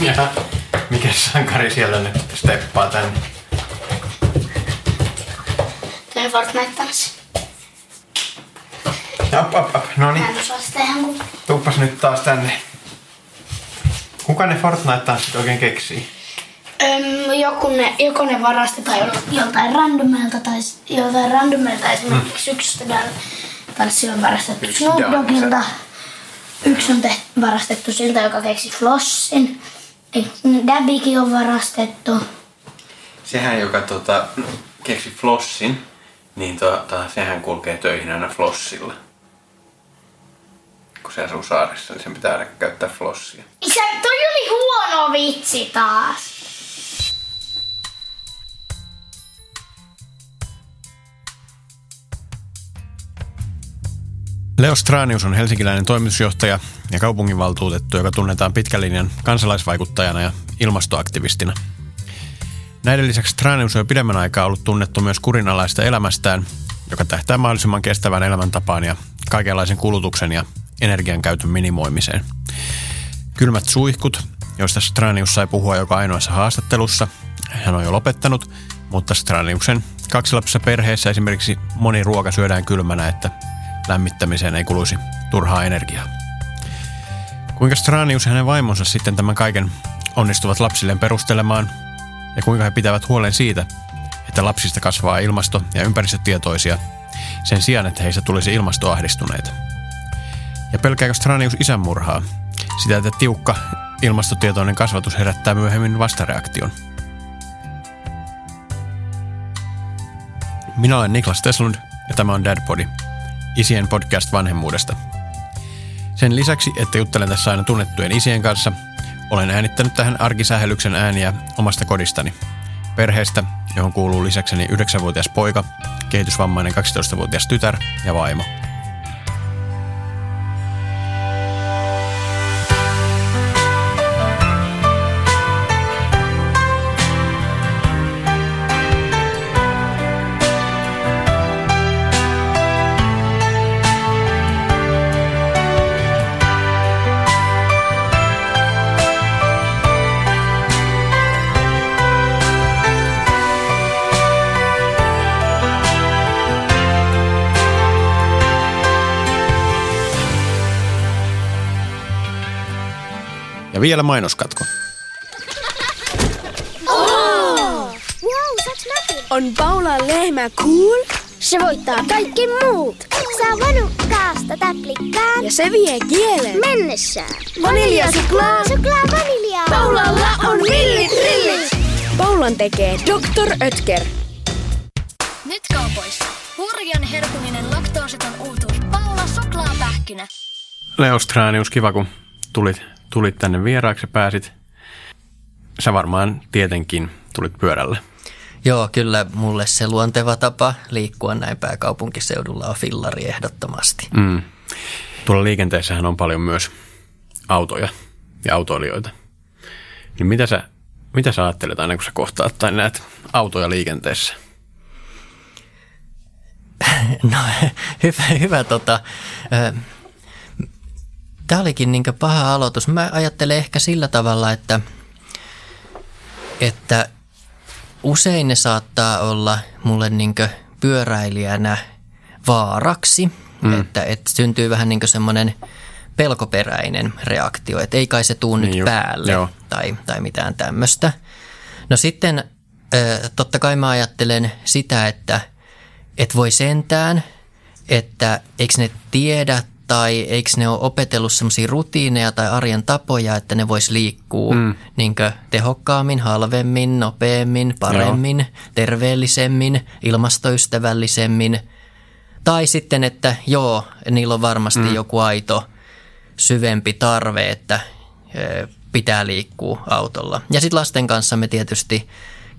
Ja mikä sankari siellä nyt steppaa tänne? Tehdään Fortnite tanssi. Op, op, op. No Mä niin, en osaa sitä ihan kun... tuuppas nyt taas tänne. Kuka ne Fortnite-tanssit oikein keksii? Öm, joku ne, joko ne varastetaan jol- joltain randomilta tai joltain randomilta esimerkiksi yksi tanssi on varastettu Snoop. Doggilta. Yksi on tehty, varastettu siltä, joka keksi Flossin. Dabbikin on varastettu. Sehän, joka tota, keksi flossin, niin tota, sehän kulkee töihin aina flossilla. Kun se asuu saaressa, niin sen pitää aina käyttää flossia. Isä, toi oli huono vitsi taas. Leo Stranius on helsinkiläinen toimitusjohtaja ja kaupunginvaltuutettu, joka tunnetaan pitkän linjan kansalaisvaikuttajana ja ilmastoaktivistina. Näiden lisäksi Stranius on jo pidemmän aikaa ollut tunnettu myös kurinalaista elämästään, joka tähtää mahdollisimman kestävän elämäntapaan ja kaikenlaisen kulutuksen ja energian käytön minimoimiseen. Kylmät suihkut, joista Stranius sai puhua joka ainoassa haastattelussa, hän on jo lopettanut, mutta Straniuksen kaksilapsessa perheessä esimerkiksi moni ruoka syödään kylmänä, että lämmittämiseen ei kuluisi turhaa energiaa. Kuinka Stranius ja hänen vaimonsa sitten tämän kaiken onnistuvat lapsilleen perustelemaan ja kuinka he pitävät huolen siitä, että lapsista kasvaa ilmasto- ja ympäristötietoisia sen sijaan, että heistä tulisi ilmastoahdistuneita. Ja pelkääkö Stranius isänmurhaa? Sitä, että tiukka ilmastotietoinen kasvatus herättää myöhemmin vastareaktion. Minä olen Niklas Teslund ja tämä on Dadpodi, isien podcast vanhemmuudesta. Sen lisäksi, että juttelen tässä aina tunnettujen isien kanssa, olen äänittänyt tähän arkisähellyksen ääniä omasta kodistani. Perheestä, johon kuuluu lisäkseni 9-vuotias poika, kehitysvammainen 12-vuotias tytär ja vaimo. Ja vielä mainoskatko. Wow, saaks mäkin? On Paula lehmä cool Se voittaa kaikki muut. Saa vanukkaasta täplikkaan ja se vie kielen. mennessään. Vaniljasuklaa. Suklaa vaniljaa. Paulalla on villit rillit. Paulan tekee Dr. Ötker. Nyt kaupoissa. Hurjan herkullinen laktoositon uutuus. Paula suklaapähkinä. Leo Stranius, kiva kun tulit, tulit tänne vieraaksi ja pääsit. Sä varmaan tietenkin tulit pyörällä. Joo, kyllä mulle se luonteva tapa liikkua näin pääkaupunkiseudulla on fillari ehdottomasti. Mm. Tuolla liikenteessähän on paljon myös autoja ja autoilijoita. Niin mitä sä, mitä sä ajattelet aina, kun sä kohtaat tai näet autoja liikenteessä? No hyvä, hyvä tota. Tämä olikin niin paha aloitus. Mä ajattelen ehkä sillä tavalla, että, että usein ne saattaa olla mulle niin pyöräilijänä vaaraksi. Mm. Että, että syntyy vähän niin semmoinen pelkoperäinen reaktio, että ei kai se tuu Niin nyt just, päälle joo. tai, tai mitään tämmöistä. No sitten totta kai mä ajattelen sitä, että et voi sentään, että eikö ne tiedä tai eikö ne ole opetellut semmoisia rutiineja tai arjen tapoja, että ne vois liikkua mm. niinkö tehokkaammin, halvemmin, nopeammin, paremmin, joo. terveellisemmin, ilmastoystävällisemmin. Tai sitten, että joo, niillä on varmasti mm. joku aito syvempi tarve, että pitää liikkua autolla. Ja sitten lasten kanssa me tietysti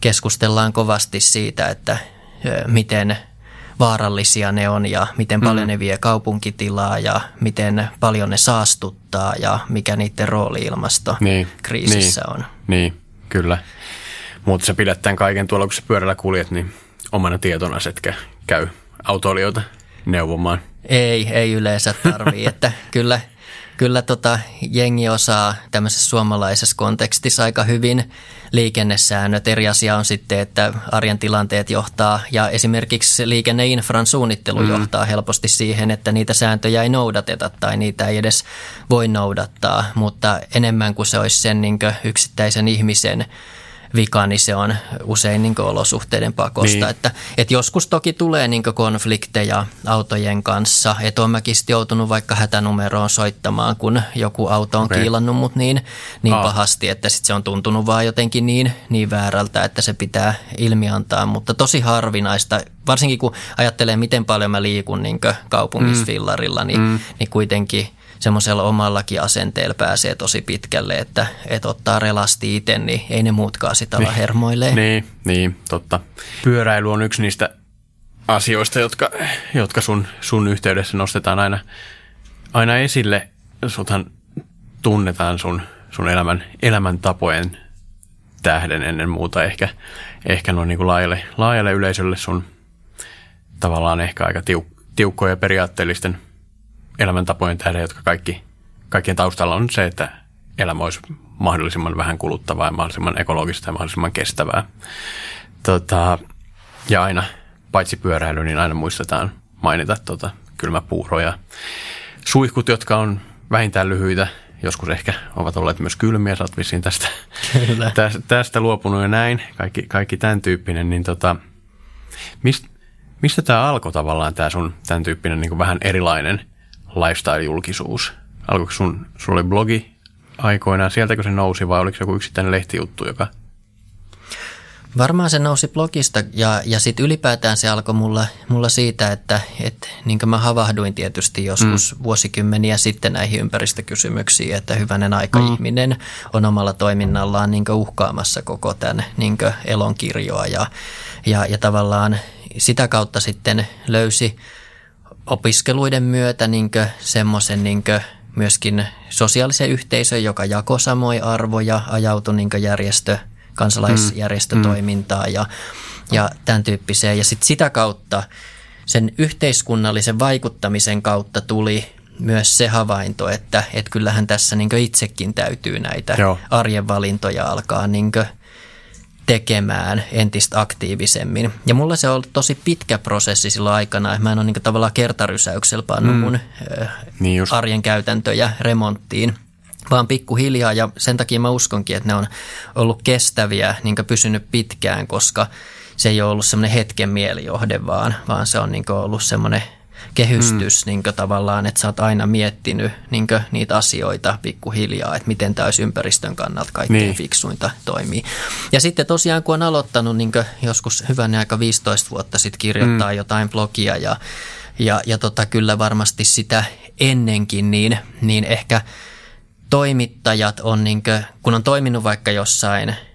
keskustellaan kovasti siitä, että miten vaarallisia ne on ja miten paljon mm. ne vie kaupunkitilaa ja miten paljon ne saastuttaa ja mikä niiden rooli ilmastokriisissä niin, on. Niin, kyllä. Mutta sä pidät tämän kaiken tuolla, kun sä pyörällä kuljet, niin omana tietona etkä käy autoilijoita neuvomaan. Ei, ei yleensä tarvii, että kyllä, kyllä tota, jengi osaa tämmöisessä suomalaisessa kontekstissa aika hyvin liikennesäännöt. Eri asia on sitten, että arjen tilanteet johtaa ja esimerkiksi liikenneinfran suunnittelu mm. johtaa helposti siihen, että niitä sääntöjä ei noudateta tai niitä ei edes voi noudattaa, mutta enemmän kuin se olisi sen niin yksittäisen ihmisen vika, niin se on usein niin olosuhteiden pakosta. Niin. Että, että joskus toki tulee niin konflikteja autojen kanssa. Että olen mäkin joutunut vaikka hätänumeroon soittamaan, kun joku auto on okay. kiilannut mut niin, niin ah. pahasti, että sit se on tuntunut vaan jotenkin niin, niin väärältä, että se pitää ilmiantaa. Mutta tosi harvinaista, varsinkin kun ajattelee, miten paljon mä liikun niin kaupungisfillarilla, niin, mm. niin kuitenkin – semmoisella omallakin asenteella pääsee tosi pitkälle, että, että ottaa relasti itse, niin ei ne muutkaan sitä niin, hermoilee. Niin, niin, totta. Pyöräily on yksi niistä asioista, jotka, jotka sun, sun yhteydessä nostetaan aina, aina esille. Suthan tunnetaan sun, sun elämän, elämäntapojen tähden ennen muuta ehkä, ehkä noin niin kuin laajalle, laajalle yleisölle sun tavallaan ehkä aika tiuk, tiukkoja ja periaatteellisten elämäntapojen tähden, jotka kaikki, kaikkien taustalla on se, että elämä olisi mahdollisimman vähän kuluttavaa ja mahdollisimman ekologista ja mahdollisimman kestävää. Tota, ja aina, paitsi pyöräily, niin aina muistetaan mainita tota, kylmäpuuro ja suihkut, jotka on vähintään lyhyitä, joskus ehkä ovat olleet myös kylmiä, sä oot vissiin tästä, tästä, tästä luopunut ja näin, kaikki, kaikki tämän tyyppinen, niin tota, mist, mistä tämä alkoi tavallaan tämä sun tämän tyyppinen niin kuin vähän erilainen – lifestyle-julkisuus? Alkoiko sun, sulla oli blogi aikoinaan, sieltäkö se nousi vai oliko se joku yksittäinen lehtijuttu, joka Varmaan se nousi blogista ja, ja sitten ylipäätään se alkoi mulla, mulla siitä, että et, niin mä havahduin tietysti joskus mm. vuosikymmeniä sitten näihin ympäristökysymyksiin, että hyvänen aika mm. ihminen on omalla toiminnallaan niin uhkaamassa koko tämän niin elonkirjoa ja, ja, ja tavallaan sitä kautta sitten löysi – opiskeluiden myötä niin semmoisen niin myöskin sosiaalisen yhteisön, joka jakoi samoja arvoja, ajautui niin järjestö, kansalaisjärjestötoimintaan mm. ja, ja tämän tyyppiseen. Ja sitten sitä kautta sen yhteiskunnallisen vaikuttamisen kautta tuli myös se havainto, että, että kyllähän tässä niin itsekin täytyy näitä Joo. arjen valintoja alkaa niin tekemään entistä aktiivisemmin. Ja mulla se on ollut tosi pitkä prosessi silloin aikana, mä en ole niin tavallaan kertarysäyksellä pannut mm. mun niin arjen käytäntöjä remonttiin, vaan pikkuhiljaa ja sen takia mä uskonkin, että ne on ollut kestäviä, niin pysynyt pitkään, koska se ei ole ollut semmoinen hetken mielijohde vaan, vaan se on niin ollut semmoinen kehystys mm. niin tavallaan, että sä oot aina miettinyt niin niitä asioita pikkuhiljaa, että miten tämä olisi ympäristön kannalta kaikkein niin. fiksuinta toimii. Ja sitten tosiaan kun on aloittanut niin joskus hyvän aika 15 vuotta sitten kirjoittaa mm. jotain blogia ja, ja, ja tota, kyllä varmasti sitä ennenkin, niin, niin ehkä toimittajat on, niin kuin, kun on toiminut vaikka jossain –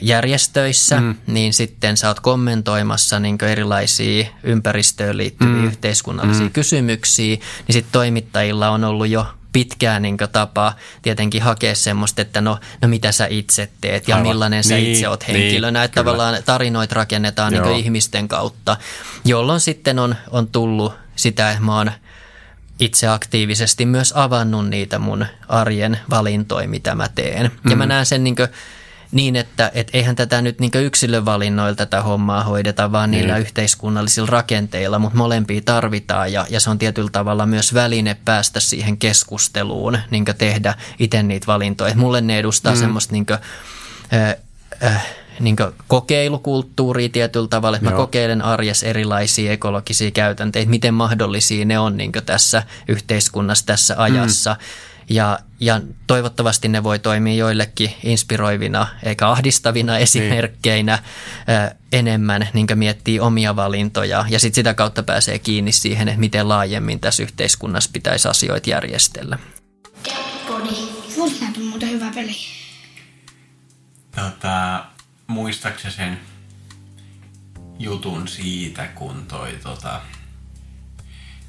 järjestöissä, mm. niin sitten sä oot kommentoimassa niin erilaisia ympäristöön liittyviä mm. yhteiskunnallisia mm. kysymyksiä, niin sitten toimittajilla on ollut jo pitkään niin tapa tietenkin hakea semmoista, että no, no mitä sä itse teet ja Aivan. millainen sä niin, itse oot henkilönä. Niin, että tavallaan tarinoit rakennetaan niin ihmisten kautta, jolloin sitten on, on tullut sitä, että mä oon itse aktiivisesti myös avannut niitä mun arjen valintoja, mitä mä teen. Mm. Ja mä mm. näen sen niin niin, että et eihän tätä nyt niin yksilövalinnoilla tätä hommaa hoideta, vaan niillä mm. yhteiskunnallisilla rakenteilla, mutta molempia tarvitaan ja, ja se on tietyllä tavalla myös väline päästä siihen keskusteluun, niin tehdä itse niitä valintoja. Et mulle ne edustaa mm. semmoista niin kuin, äh, äh, niin kokeilukulttuuria tietyllä tavalla, että Joo. mä kokeilen arjes erilaisia ekologisia käytänteitä, miten mahdollisia ne on niin tässä yhteiskunnassa tässä ajassa. Mm ja, ja toivottavasti ne voi toimia joillekin inspiroivina eikä ahdistavina niin. esimerkkeinä niin. enemmän, niin miettii omia valintoja ja sit sitä kautta pääsee kiinni siihen, että miten laajemmin tässä yhteiskunnassa pitäisi asioita järjestellä. Fortnite on muuten hyvä peli. Tota, muistaakseni sen jutun siitä, kun toi tota,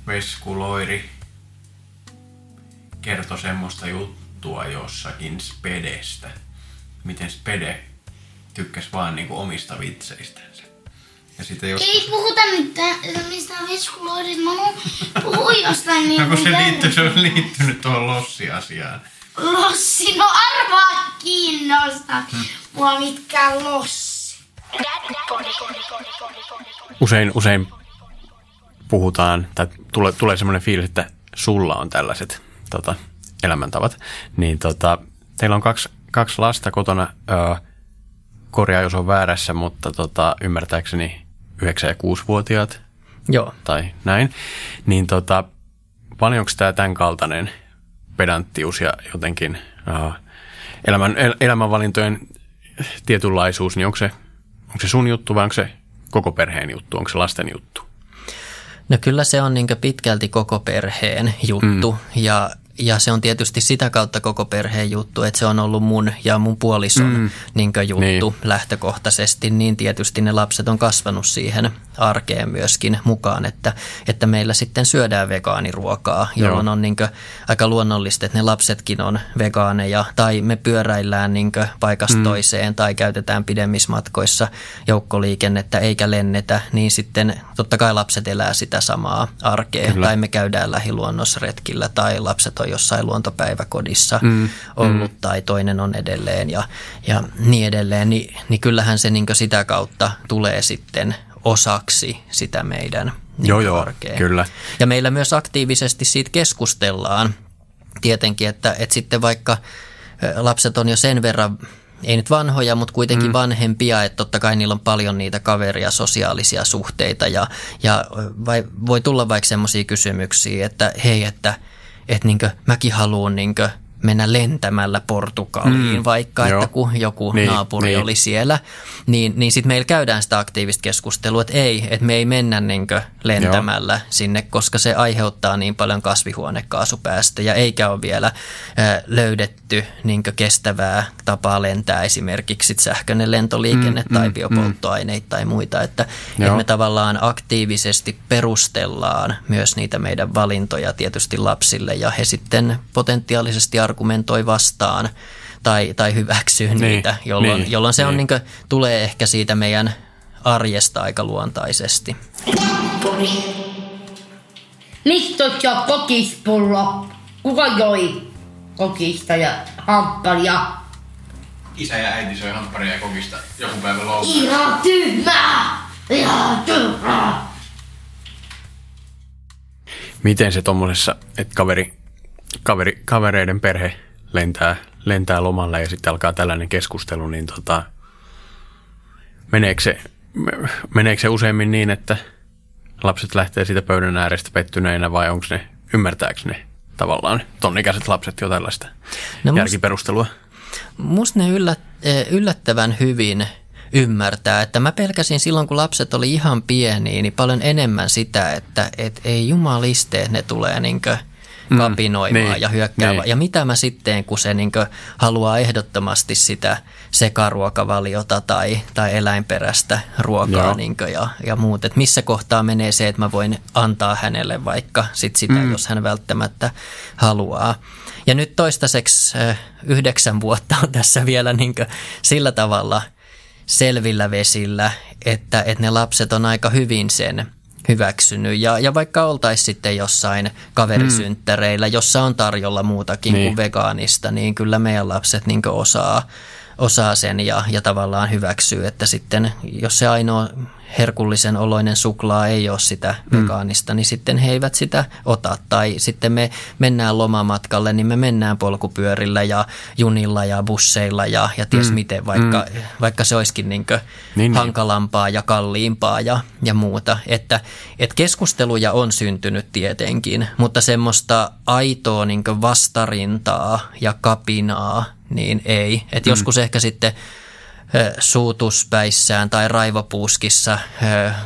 Veskuloiri kertoi semmoista juttua jossakin Spedestä. Miten Spede tykkäsi vaan niinku omista vitseistänsä. Ja sitten jos... Ei puhuta mitään mistään veskuloidista. Mä puhua jostain niin No kun se, kuin liittyy, se on liittynyt tuohon lossiasiaan. Lossi, no arvaa kiinnosta. Mua mitkään lossi. Usein, usein puhutaan, tai tulee, tulee semmoinen fiilis, että sulla on tällaiset tota, elämäntavat. Niin tota, teillä on kaksi, kaksi lasta kotona, ö, korjaa jos on väärässä, mutta tota, ymmärtääkseni 9- ja 6-vuotiaat Joo. tai näin. Niin tota, paljonko tämä tämän kaltainen pedanttius ja jotenkin uh, elämän, el, elämänvalintojen tietynlaisuus, niin onko se, onko se sun juttu vai onko se koko perheen juttu, onko se lasten juttu? No kyllä se on niin pitkälti koko perheen juttu mm. ja, ja se on tietysti sitä kautta koko perheen juttu, että se on ollut mun ja mun puolison mm. niin juttu niin. lähtökohtaisesti, niin tietysti ne lapset on kasvanut siihen arkeen myöskin mukaan, että, että meillä sitten syödään vegaaniruokaa, jolloin Joo. on niin aika luonnollista, että ne lapsetkin on vegaaneja tai me pyöräillään niin paikasta mm. toiseen tai käytetään pidemmissä matkoissa joukkoliikennettä eikä lennetä, niin sitten totta kai lapset elää sitä samaa arkea Kyllä. tai me käydään lähiluonnosretkillä tai lapset on jossain luontopäiväkodissa mm. ollut mm. tai toinen on edelleen ja, ja niin edelleen, niin, niin kyllähän se niin sitä kautta tulee sitten osaksi sitä meidän niin joo, joo, kyllä. Ja meillä myös aktiivisesti siitä keskustellaan tietenkin, että, että sitten vaikka lapset on jo sen verran ei nyt vanhoja, mutta kuitenkin mm. vanhempia, että totta kai niillä on paljon niitä kaveria, sosiaalisia suhteita ja, ja vai, voi tulla vaikka semmoisia kysymyksiä, että hei, että, että niinkö, mäkin haluan niinkö mennä lentämällä Portugaliin mm, vaikka, joo. että kun joku niin, naapuri niin. oli siellä, niin, niin sitten meillä käydään sitä aktiivista keskustelua, että ei, että me ei mennä niin lentämällä joo. sinne, koska se aiheuttaa niin paljon kasvihuonekaasupäästöjä, eikä ole vielä ö, löydetty niin kestävää tapaa lentää esimerkiksi sähköinen lentoliikenne mm, tai mm, biopolttoaineita mm. tai muita, että, että me tavallaan aktiivisesti perustellaan myös niitä meidän valintoja tietysti lapsille ja he sitten potentiaalisesti argumentoi vastaan tai, tai hyväksyy niin, niitä, jolloin, niin, jolloin se on niin. Niin kuin, tulee ehkä siitä meidän arjesta aika luontaisesti. Listot ja kokispullo. Kuka joi kokista ja hampparia? Isä ja äiti söi hampparia ja kokista joku päivä loukkaan. Ihan tyhmää! Ihan tyhmää! Miten se tuommoisessa, että kaveri kaveri, kavereiden perhe lentää, lentää lomalle ja sitten alkaa tällainen keskustelu, niin tota, meneekö, se, meneekö se useimmin niin, että lapset lähtee siitä pöydän äärestä pettyneinä vai onko ne, ymmärtääkö ne tavallaan ton ikäiset lapset jo tällaista no järkiperustelua? Musta ne yllät, eh, yllättävän hyvin ymmärtää, että mä pelkäsin silloin, kun lapset oli ihan pieniä, niin paljon enemmän sitä, että et ei jumaliste, ne tulee niinkö. Kapinoimaan mm, niin, ja hyökkäämään. Niin. Ja mitä mä sitten, kun se niin haluaa ehdottomasti sitä sekaruokavaliota tai, tai eläinperäistä ruokaa niin ja, ja muut. Että missä kohtaa menee se, että mä voin antaa hänelle vaikka sit sitä, mm. jos hän välttämättä haluaa. Ja nyt toistaiseksi yhdeksän vuotta on tässä vielä niin sillä tavalla selvillä vesillä, että, että ne lapset on aika hyvin sen – hyväksynyt. Ja, ja vaikka oltaisiin sitten jossain kaverisynttäreillä, mm. jossa on tarjolla muutakin niin. kuin vegaanista, niin kyllä meidän lapset niin osaa, osaa sen ja, ja tavallaan hyväksyy, että sitten jos se ainoa herkullisen oloinen suklaa ei ole sitä mm. vegaanista, niin sitten he eivät sitä ota. Tai sitten me mennään lomamatkalle, niin me mennään polkupyörillä ja junilla ja busseilla ja, ja ties mm. miten, vaikka, mm. vaikka se olisikin niin niin, hankalampaa ja kalliimpaa ja, ja muuta. Että, että keskusteluja on syntynyt tietenkin, mutta semmoista aitoa niin vastarintaa ja kapinaa, niin ei. Että mm. joskus ehkä sitten suutuspäissään tai raivopuuskissa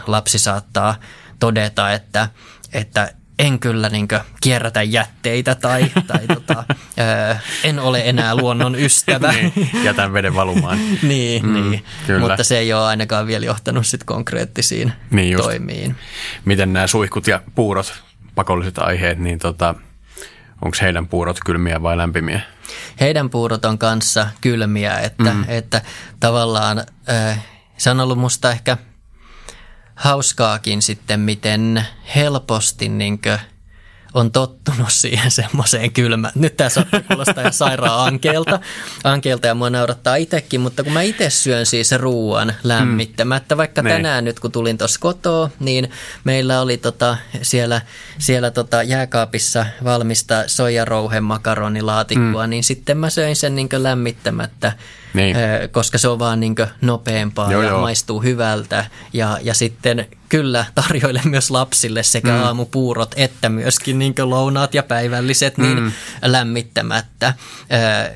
lapsi saattaa todeta, että, että en kyllä niin kierrätä jätteitä tai, tai tota, en ole enää luonnon ystävä. niin, jätän veden valumaan. niin, mm, niin. Kyllä. mutta se ei ole ainakaan vielä johtanut sit konkreettisiin niin toimiin. Miten nämä suihkut ja puurot, pakolliset aiheet, niin tota, onko heidän puurot kylmiä vai lämpimiä? Heidän puurot on kanssa kylmiä, että, mm. että tavallaan äh, se on ollut musta ehkä hauskaakin sitten, miten helposti niin on tottunut siihen semmoiseen kylmään. Nyt tämä saattaa kuulostaa ihan sairaan ankeelta, ankeelta ja mua naurattaa itsekin, mutta kun mä itse syön siis ruuan lämmittämättä, vaikka Niin. tänään nyt kun tulin tuossa kotoa, niin meillä oli tota, siellä, siellä tota jääkaapissa valmista soijarouhen makaronilaatikkoa, niin sitten mä söin sen niin lämmittämättä, Niin. ö, koska se on vaan niin nopeampaa Joo, ja joo. maistuu hyvältä. Ja, ja sitten kyllä tarjoilen myös lapsille sekä mm. aamupuurot että myöskin niin lounaat ja päivälliset niin mm. lämmittämättä. Ö,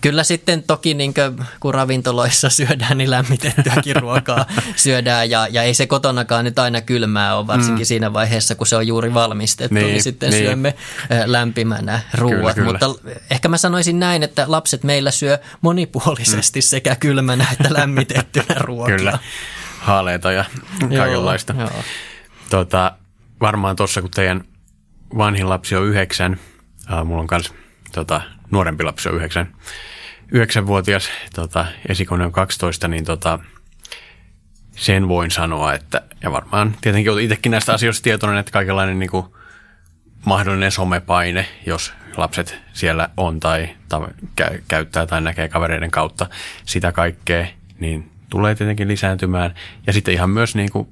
kyllä sitten toki niin kun ravintoloissa syödään, niin lämmitettyäkin ruokaa syödään ja, ja ei se kotonakaan nyt aina kylmää ole, varsinkin mm. siinä vaiheessa, kun se on juuri valmistettu, niin, Niin, sitten niin. syömme ö, lämpimänä ruuat. kyllä. Mutta ehkä mä sanoisin näin, että lapset meillä syö monipuolisesti sekä kylmänä että lämmitettynä ruokaa. Kyllä. Haaleita ja kaikenlaista. Joo, joo. Tota, varmaan tuossa, kun teidän vanhin lapsi on yhdeksän, äh, mulla on myös tota, nuorempi lapsi on yhdeksän, yhdeksänvuotias, tota, esikone on 12, niin tota, sen voin sanoa, että, ja varmaan tietenkin olet itsekin näistä asioista tietoinen, että kaikenlainen niin kuin, mahdollinen somepaine, jos lapset siellä on tai, tai kä- käyttää tai näkee kavereiden kautta sitä kaikkea, niin tulee tietenkin lisääntymään. Ja sitten ihan myös niin kuin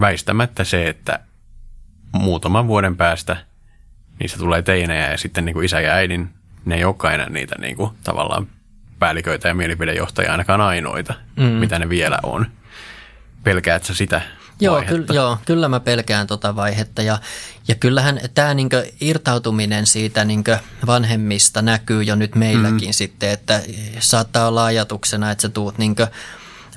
väistämättä se, että muutaman vuoden päästä niistä tulee teinejä ja sitten niin kuin isä ja äidin, ne ei olekaan enää niitä niin kuin tavallaan päälliköitä ja mielipidejohtajia ainakaan ainoita, mm. mitä ne vielä on. Pelkäät sä sitä Joo, kyllä, joo, kyllä mä pelkään tota vaihetta ja, ja kyllähän tämä niinkö irtautuminen siitä niinkö vanhemmista näkyy jo nyt meilläkin mm. sitten, että saattaa olla ajatuksena, että sä tuut niinkö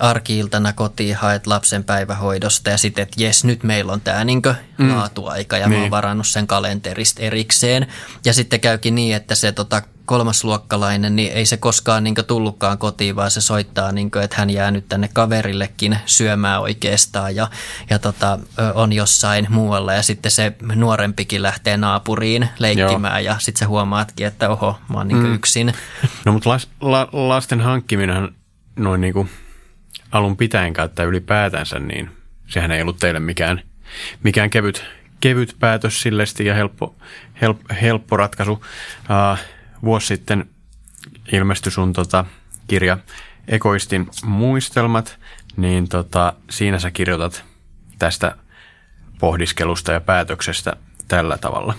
arkiiltana kotiin, haet lapsen päivähoidosta ja sitten, että jes, nyt meillä on tämä niinkö mm. laatuaika ja niin. mä oon Niin. varannut sen kalenterista erikseen. Ja sitten käykin niin, että se tota, kolmasluokkalainen, niin ei se koskaan niin tullutkaan kotiin, vaan se soittaa, niin kuin, että hän jää nyt tänne kaverillekin syömään oikeastaan ja, ja tota, on jossain muualla. Ja sitten se nuorempikin lähtee naapuriin leikkimään ja sitten sä huomaatkin, että oho, mä oon niin mm. yksin. No mutta las, la, lasten hankkiminen noin niin kuin alun pitäen kautta ylipäätänsä, niin sehän ei ollut teille mikään, mikään kevyt, kevyt päätös sillesti ja helppo, help, helppo ratkaisu. Uh, vuosi sitten ilmestyi sun tota, kirja Egoistin muistelmat, niin tota, siinä sä kirjoitat tästä pohdiskelusta ja päätöksestä tällä tavalla.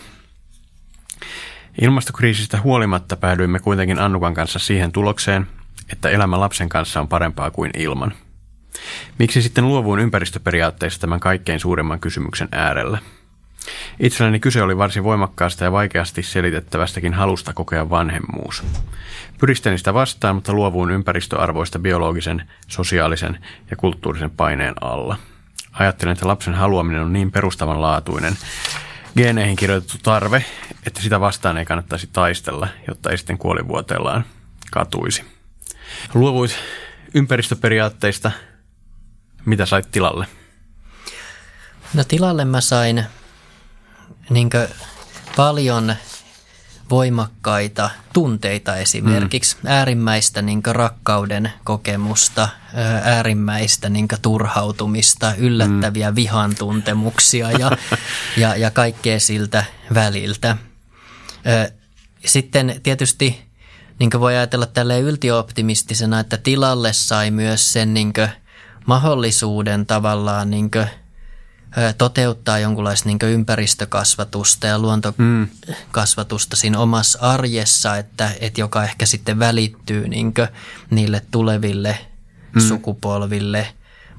Ilmastokriisistä huolimatta päädyimme kuitenkin Annukan kanssa siihen tulokseen, että elämä lapsen kanssa on parempaa kuin ilman. Miksi sitten luovuin ympäristöperiaatteista tämän kaikkein suurimman kysymyksen äärellä? Itselläni kyse oli varsin voimakkaasta ja vaikeasti selitettävästäkin halusta kokea vanhemmuus. Pyristelin sitä vastaan, mutta luovuin ympäristöarvoista biologisen, sosiaalisen ja kulttuurisen paineen alla. Ajattelen, että lapsen haluaminen on niin perustavanlaatuinen, geeneihin kirjoitettu tarve, että sitä vastaan ei kannattaisi taistella, jotta ei sitten kuolivuoteellaan katuisi. Luovuit ympäristöperiaatteista. Mitä sait tilalle? No tilalle mä sain niinkö paljon voimakkaita tunteita esimerkiksi, mm. äärimmäistä niinkö rakkauden kokemusta, äärimmäistä niinkö turhautumista, yllättäviä mm. vihan tuntemuksia ja, ja, ja kaikkea siltä väliltä. Sitten tietysti niin voi ajatella tälleen yltiöoptimistisena, että tilalle sai myös sen niin mahdollisuuden tavallaan niin toteuttaa jonkunlaista niin ympäristökasvatusta ja luontokasvatusta siinä omassa arjessa, että, että joka ehkä sitten välittyy niin niille tuleville mm. sukupolville,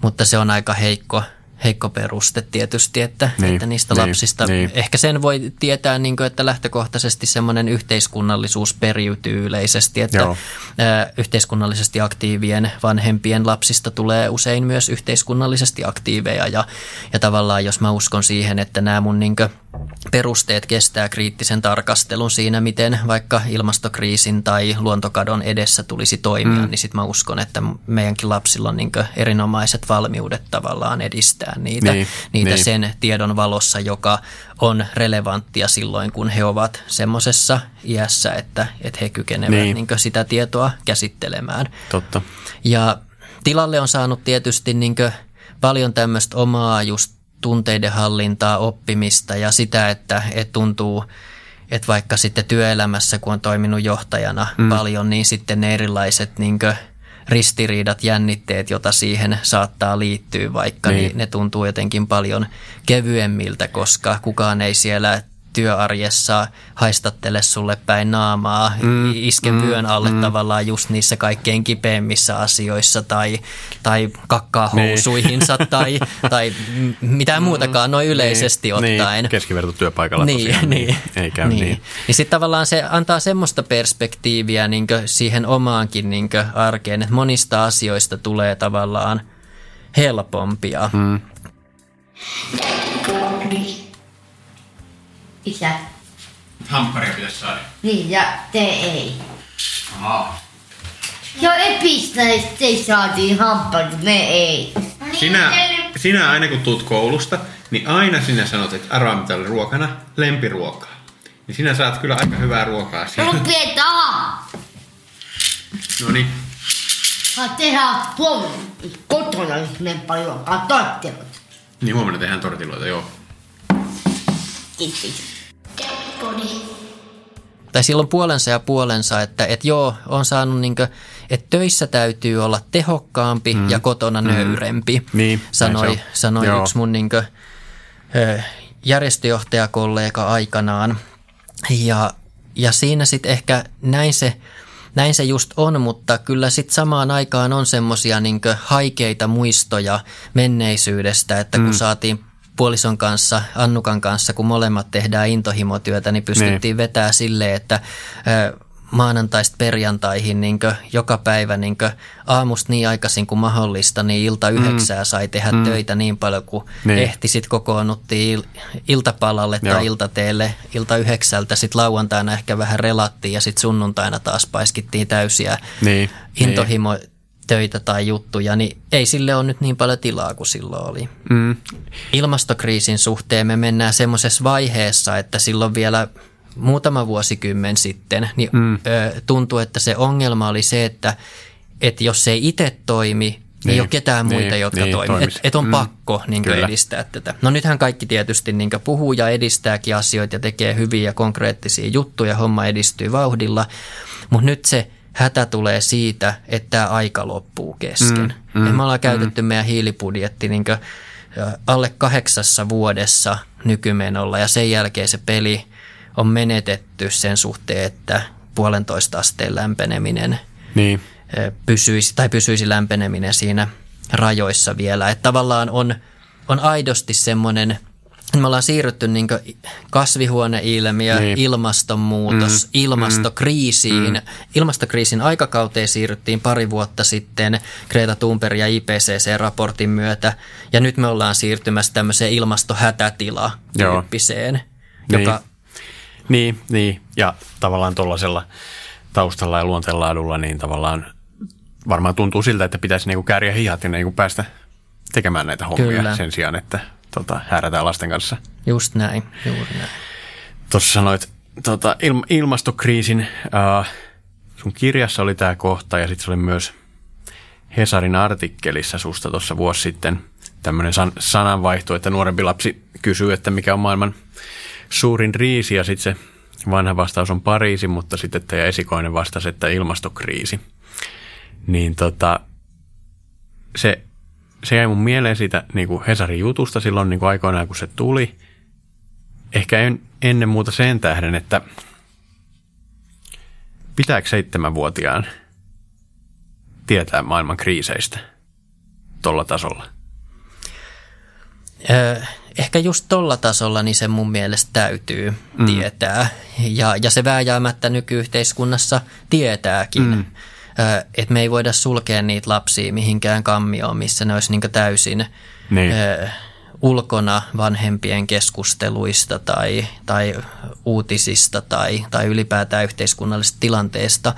mutta se on aika heikko, heikko peruste tietysti, että, Niin, että niistä niin, lapsista niin. ehkä sen voi tietää, niin kuin, että lähtökohtaisesti semmoinen yhteiskunnallisuus periytyy yleisesti, että Joo. yhteiskunnallisesti aktiivien vanhempien lapsista tulee usein myös yhteiskunnallisesti aktiiveja ja, ja tavallaan jos mä uskon siihen, että nämä mun niin kuin, perusteet kestää kriittisen tarkastelun siinä, miten vaikka ilmastokriisin tai luontokadon edessä tulisi toimia, mm. niin sitten mä uskon, että meidänkin lapsilla on niin erinomaiset valmiudet tavallaan edistää niitä, Niin, niitä niin. sen tiedon valossa, joka on relevanttia silloin, kun he ovat semmoisessa iässä, että, että he kykenevät Niin. niin. sitä tietoa käsittelemään. Totta. Ja tilalle on saanut tietysti niin paljon tämmöistä omaa just tunteiden hallintaa, oppimista ja sitä, että, että tuntuu, että vaikka sitten työelämässä, kun on toiminut johtajana mm. paljon, niin sitten ne erilaiset niin ristiriidat, jännitteet, joita siihen saattaa liittyä, vaikka niin. Niin ne tuntuu jotenkin paljon kevyemmiltä, koska kukaan ei siellä työarjessa haistattele sulle päin naamaa, mm, iske mm, vyön alle mm. tavallaan just niissä kaikkein kipeimmissä asioissa tai, tai kakkaa niin. housuihinsa niin. tai, tai mitään muutakaan noin yleisesti niin, ottaen. Niin, keskivertotyöpaikalla niin, tosiaan, niin, niin, ei käy niin. niin. Niin sitten tavallaan se antaa semmoista perspektiiviä niin siihen omaankin niin arkeen, että monista asioista tulee tavallaan helpompia. Mm. Isä. Hampparia pitäisi saada. Niin, ja te ei. Aha. Jo epistä te saatiin hampparit, me ei. Sinä, sinä aina kun tuut koulusta, niin aina sinä sanot, että arvaa mitä oli ruokana, lempiruokaa. Niin sinä saat kyllä aika hyvää ruokaa siellä. No pidetään. No niin. Saa tehdä huomenna kotona, jos me paljon ruokaa torttiloita. Niin huomenna tehdään tortiloita, joo. Kiitos. Tai silloin puolensa ja puolensa, että, että joo, on saanut niin kuin, että töissä täytyy olla tehokkaampi mm. ja kotona mm. nöyrempi, niin, sanoi, sanoi yksi mun niin kuin, järjestöjohtajakollega aikanaan. Ja, ja siinä sitten ehkä näin se, näin se just on, mutta kyllä sitten samaan aikaan on semmoisia niin haikeita muistoja menneisyydestä, että kun mm. saatiin puolison kanssa, Annukan kanssa, kun molemmat tehdään intohimotyötä, niin pystyttiin niin. vetää silleen, että maanantaista perjantaihin niin joka päivä niin aamusta niin aikaisin kuin mahdollista, niin ilta mm. yhdeksää mm. sai tehdä mm. töitä niin paljon kuin niin. ehti. Sitten kokoonnuttiin il, iltapalalle Joo. tai iltateelle ilta yhdeksältä. Sitten lauantaina ehkä vähän relattiin ja sitten sunnuntaina taas paiskittiin täysiä niin. intohimo töitä tai juttuja, niin ei sille ole nyt niin paljon tilaa kuin silloin oli. Mm. Ilmastokriisin suhteen me mennään semmoisessa vaiheessa, että silloin vielä muutama vuosikymmen sitten niin mm. tuntuu, että se ongelma oli se, että, että jos se ei itse toimi, niin, niin ei ole ketään muita, niin, jotka niin, toimii. Että et on mm. pakko niin edistää tätä. No nythän kaikki tietysti niin puhuu ja edistääkin asioita ja tekee hyviä konkreettisia juttuja, homma edistyy vauhdilla, mutta nyt se – hätä tulee siitä, että tämä aika loppuu kesken. Mm, mm, me ollaan käytetty mm. meidän hiilibudjetti niin alle kahdeksassa vuodessa nykymenolla ja sen jälkeen se peli on menetetty sen suhteen, että puolentoista asteen lämpeneminen niin. pysyisi, tai pysyisi lämpeneminen siinä rajoissa vielä. Että tavallaan on, on aidosti semmoinen – me ollaan siirrytty niin kasvihuoneilmiö, niin. ilmastonmuutos, mm. ilmastokriisiin. Mm. Ilmastokriisin aikakauteen siirryttiin pari vuotta sitten Greta Thunberg ja IPCC-raportin myötä. Ja nyt me ollaan siirtymässä tämmöiseen ilmastohätätila-tyyppiseen, niin. joka... Niin, niin, ja tavallaan tuollaisella taustalla ja luonteenlaadulla niin tavallaan varmaan tuntuu siltä, että pitäisi niinku kääriä hihat ja niinku päästä tekemään näitä hommia Kyllä. sen sijaan, että tota, häärätään lasten kanssa. Just näin, juuri näin. Tuossa sanoit tota, il- ilmastokriisin, äh, sun kirjassa oli tämä kohta ja sitten se oli myös Hesarin artikkelissa susta tuossa vuosi sitten tämmöinen san- sananvaihto, että nuorempi lapsi kysyy, että mikä on maailman suurin riisi ja sitten se vanha vastaus on Pariisi, mutta sitten teidän esikoinen vastasi, että ilmastokriisi. Niin tota, se se jäi mun mieleen siitä niin kuin Hesarin jutusta silloin niin kuin aikoinaan, kun se tuli. Ehkä en, ennen muuta sen tähden, että pitääkö seitsemänvuotiaan tietää maailman kriiseistä tuolla tasolla? Ehkä just tuolla tasolla niin se mun mielestä täytyy mm. tietää. Ja, ja se vääjäämättä nykyyhteiskunnassa tietääkin. Mm että me ei voida sulkea niitä lapsia mihinkään kammioon, missä ne olisi niin täysin niin. ulkona vanhempien keskusteluista tai, tai uutisista tai, tai ylipäätään yhteiskunnallisesta tilanteesta.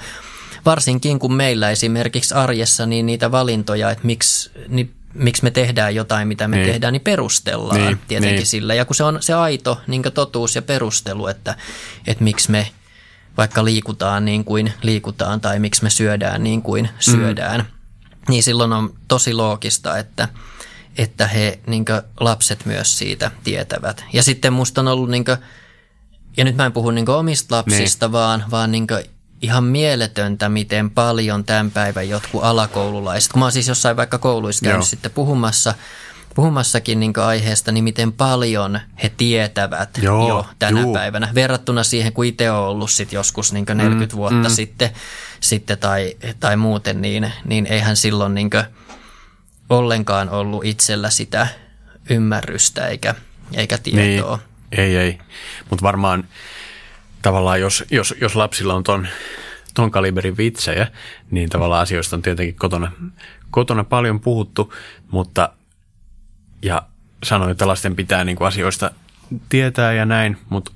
Varsinkin kun meillä esimerkiksi arjessa niin niitä valintoja, että miksi, niin miksi me tehdään jotain, mitä me niin. tehdään, niin perustellaan niin, tietenkin niin. sillä. Ja kun se on se aito niin totuus ja perustelu, että, että miksi me – vaikka liikutaan niin kuin liikutaan tai miksi me syödään niin kuin syödään, mm. niin silloin on tosi loogista, että, että he niin lapset myös siitä tietävät. Ja sitten musta on ollut, niin kuin, ja nyt mä en puhu niin omista lapsista, niin. vaan, vaan niin ihan mieletöntä, miten paljon tämän päivän jotkut alakoululaiset, kun mä oon siis jossain vaikka kouluissa käynyt Joo. sitten puhumassa, puhumassakin niin aiheesta, niin miten paljon he tietävät Joo, jo tänä juu. päivänä. Verrattuna siihen, kun itse on ollut sit joskus niin 40 mm, vuotta mm. sitten, sitten tai, tai muuten, niin, niin eihän silloin niin ollenkaan ollut itsellä sitä ymmärrystä eikä, eikä tietoa. Niin, ei, ei. Mutta varmaan tavallaan jos, jos, jos lapsilla on ton, ton kaliberin vitsejä, niin tavallaan asioista on tietenkin kotona, kotona paljon puhuttu, mutta ja sanoin, että lasten pitää niin kuin asioista tietää ja näin, mutta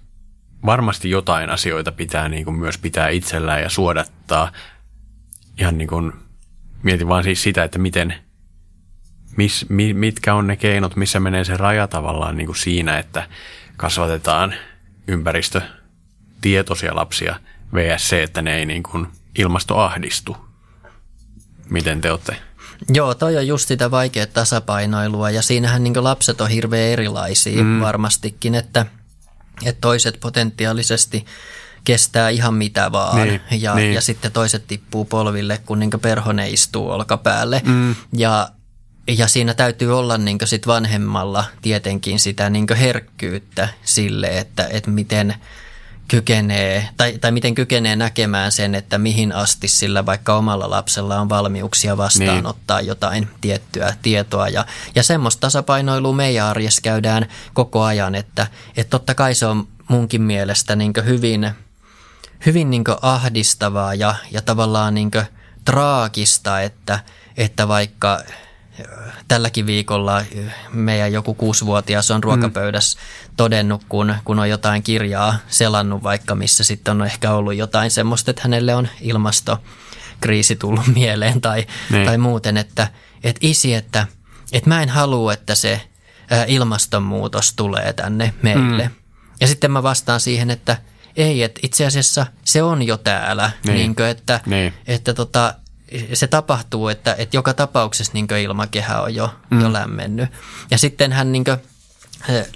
varmasti jotain asioita pitää niin kuin myös pitää itsellään ja suodattaa. Ihan niin kuin, mietin vaan siis sitä, että miten, mis, mitkä on ne keinot, missä menee se raja tavallaan niin kuin siinä, että kasvatetaan ympäristö tietoisia lapsia vs. että ne ei niin kuin ilmastoahdistu. Miten te olette? Joo, toi on just sitä vaikeaa tasapainoilua ja siinähän niin lapset on hirveän erilaisia mm. varmastikin, että, että toiset potentiaalisesti kestää ihan mitä vaan niin, ja, niin. ja sitten toiset tippuu polville, kun niin perhone istuu olkapäälle mm. ja ja siinä täytyy olla niin sit vanhemmalla tietenkin sitä niin herkkyyttä sille, että, että miten – kykenee, tai, tai miten kykenee näkemään sen, että mihin asti sillä vaikka omalla lapsella on valmiuksia vastaanottaa niin. jotain tiettyä tietoa. Ja, ja semmoista tasapainoilua meidän arjessa käydään koko ajan, että, että totta kai se on munkin mielestä niin hyvin, hyvin niin ahdistavaa ja, ja tavallaan niin traagista, että, että vaikka – tälläkin viikolla meidän joku kuusivuotias on ruokapöydässä todennut, kun, kun on jotain kirjaa selannut vaikka, missä sitten on ehkä ollut jotain semmoista, että hänelle on ilmastokriisi tullut mieleen tai, niin. tai muuten, että, että isi, että, että mä en halua, että se ilmastonmuutos tulee tänne meille. Mm. Ja sitten mä vastaan siihen, että ei, että itse asiassa se on jo täällä, niin. Niin kuin, että, niin. että tota, se tapahtuu, että, että joka tapauksessa niin ilmakehä on jo, mm. jo lämmennyt. Ja sitten hän niin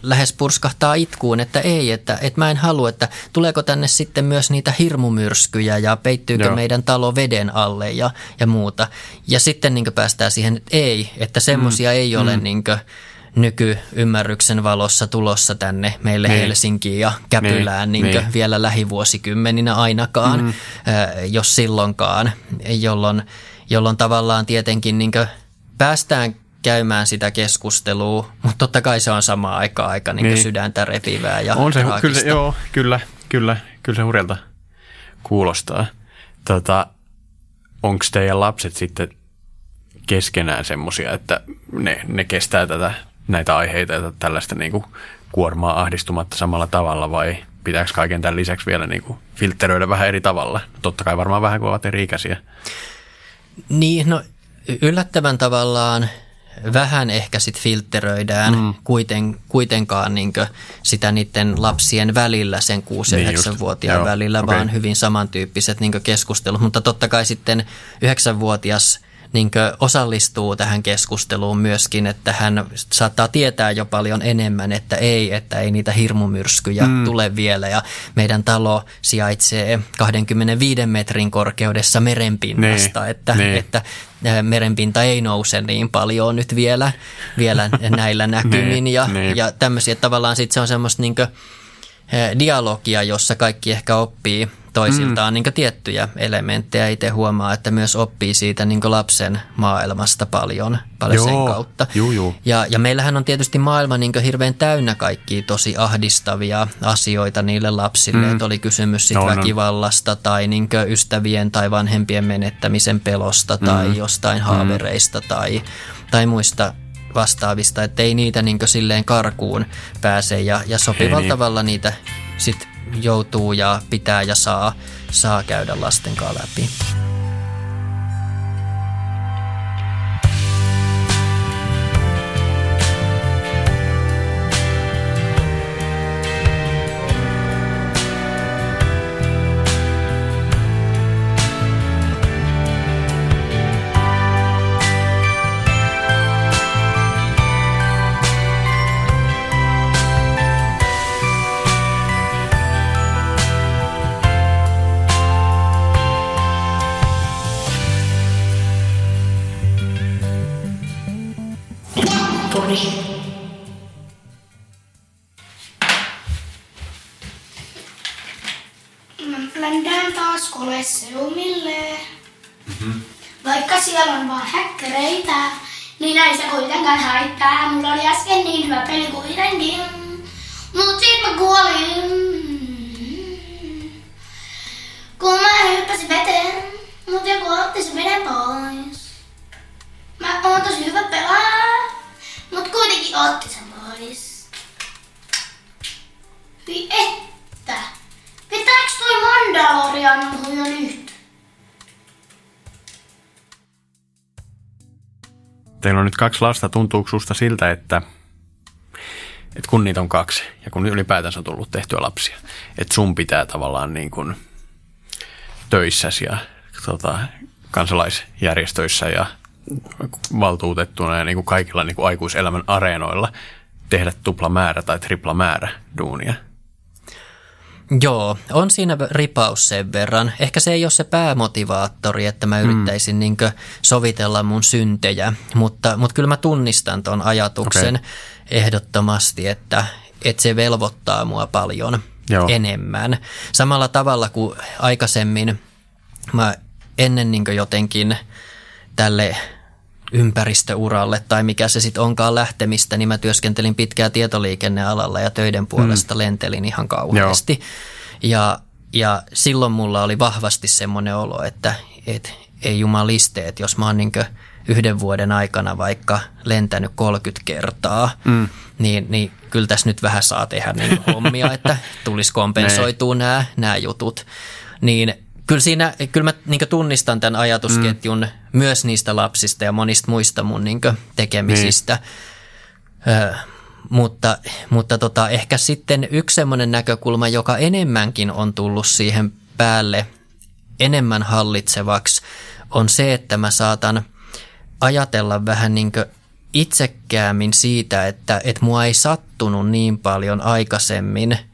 lähes purskahtaa itkuun, että ei, että, että mä en halua, että tuleeko tänne sitten myös niitä hirmumyrskyjä ja peittyykö Joo. meidän talo veden alle ja, ja muuta. Ja sitten niin päästään siihen, että ei, että semmoisia mm. ei ole mm. niin kuin, nykyymmärryksen valossa tulossa tänne meille niin. Helsinkiin ja Käpylään niin. Niin niin. vielä lähivuosikymmeninä ainakaan, mm. jos silloinkaan, jolloin, jolloin tavallaan tietenkin niin päästään käymään sitä keskustelua, mutta totta kai se on samaan aikaan aika niin niin. sydäntä repivää ja On se, kyllä, joo, kyllä, kyllä, kyllä se hurjalta kuulostaa. Tota, Onko teidän lapset sitten keskenään semmoisia, että ne, ne kestää tätä näitä aiheita ja tällaista niin kuin kuormaa ahdistumatta samalla tavalla vai pitääkö kaiken tämän lisäksi vielä niin kuin filtteröidä vähän eri tavalla? Totta kai varmaan vähän, kun ovat eri ikäisiä. Niin, no yllättävän tavallaan vähän ehkä sit filteröidään mm. kuiten, kuitenkaan niin sitä niiden lapsien välillä, sen 6-9-vuotiaan niin välillä, okay. vaan hyvin samantyyppiset niin keskustelut. Mutta totta kai sitten 9-vuotias – niin osallistuu tähän keskusteluun myöskin, että hän saattaa tietää jo paljon enemmän, että ei, että ei niitä hirmumyrskyjä mm. tule vielä ja meidän talo sijaitsee 25 metrin korkeudessa merenpinnasta, ne, että, ne. että merenpinta ei nouse niin paljon nyt vielä, vielä näillä näkymin ja, ja tämmöisiä, tavallaan sitten se on semmoista niin dialogia, jossa kaikki ehkä oppii toisiltaan mm. niin tiettyjä elementtejä. Itse huomaa, että myös oppii siitä niin lapsen maailmasta paljon, paljon Joo. sen kautta. Juu, juu. Ja, ja meillähän on tietysti maailma niin hirveän täynnä kaikkia tosi ahdistavia asioita niille lapsille. Mm. Että oli kysymys sit no, väkivallasta no. tai niin ystävien tai vanhempien menettämisen pelosta mm. tai jostain mm. haavereista tai, tai muista vastaavista, että ei niitä niin silleen karkuun pääse ja, ja sopivalla niin. tavalla niitä sitten joutuu ja pitää ja saa, saa käydä lasten kanssa läpi. Juuri. Mä bländään taas koleseumille. Vaikka siellä on vaan häkkäreitä, niin ei se kuitenkaan haittaa. Mulla oli äsken niin hyvä peli kuitenkin. Mut sit mä kuolin. Kun mä hyppäsin veteen, mut joku otti sen veden pois. Mä oon tosi hyvä pelaaja, mut kuitenkin otti sen pois. Hyi että! Pitääks toi Mandalorian jo nyt? Teillä on nyt kaksi lasta. Tuntuuko susta siltä, että, että kun niitä on kaksi ja kun ylipäätänsä on tullut tehtyä lapsia, että sun pitää tavallaan niin kuin töissäsi ja tota, kansalaisjärjestöissä ja valtuutettuna ja niin kuin kaikilla niin kuin aikuiselämän areenoilla tehdä tupla määrä tai tripla määrä duunia? Joo, on siinä ripaus sen verran. Ehkä se ei ole se päämotivaattori, että mä yrittäisin mm. niin sovitella mun syntejä, mutta, mutta kyllä mä tunnistan ton ajatuksen okay. ehdottomasti, että, että se velvoittaa mua paljon Joo. enemmän. Samalla tavalla kuin aikaisemmin mä ennen niin jotenkin tälle ympäristöuralle tai mikä se sitten onkaan lähtemistä, niin mä työskentelin pitkää tietoliikennealalla ja töiden puolesta mm. lentelin ihan kauheasti. Ja, ja silloin mulla oli vahvasti semmoinen olo, että et, ei jumaliste, että jos mä oon niin yhden vuoden aikana vaikka lentänyt 30 kertaa, mm. niin, niin kyllä tässä nyt vähän saa tehdä niin hommia, että tulisi kompensoitua nämä, nämä jutut. Niin kyllä siinä, kyllä mä niin tunnistan tämän ajatusketjun mm. myös niistä lapsista ja monista muista mun niin tekemisistä. Niin. Ö, mutta mutta tota, ehkä sitten yksi semmoinen näkökulma, joka enemmänkin on tullut siihen päälle enemmän hallitsevaksi, on se, että mä saatan ajatella vähän niin itsekäämin siitä, että, että mua ei sattunut niin paljon aikaisemmin –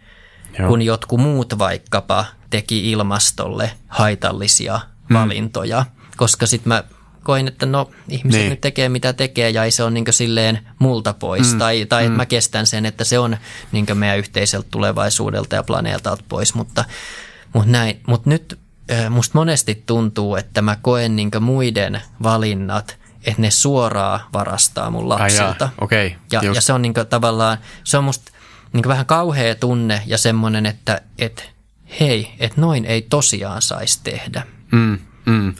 Joo. kun jotkut muut vaikkapa teki ilmastolle haitallisia mm. valintoja, koska sitten mä koin, että no ihmiset niin. nyt tekee mitä tekee ja ei se ole niin silleen multa pois mm. tai, tai mm. mä kestän sen, että se on niin meidän yhteiseltä tulevaisuudelta ja planeetalta pois, mutta, mutta, näin. mutta nyt musta monesti tuntuu, että mä koen niin muiden valinnat, että ne suoraan varastaa mun lapsilta. okay, ja, ja se on niin tavallaan, se on musta niin vähän kauhea tunne ja semmoinen, että et, hei, että noin ei tosiaan saisi tehdä. Mm, mm.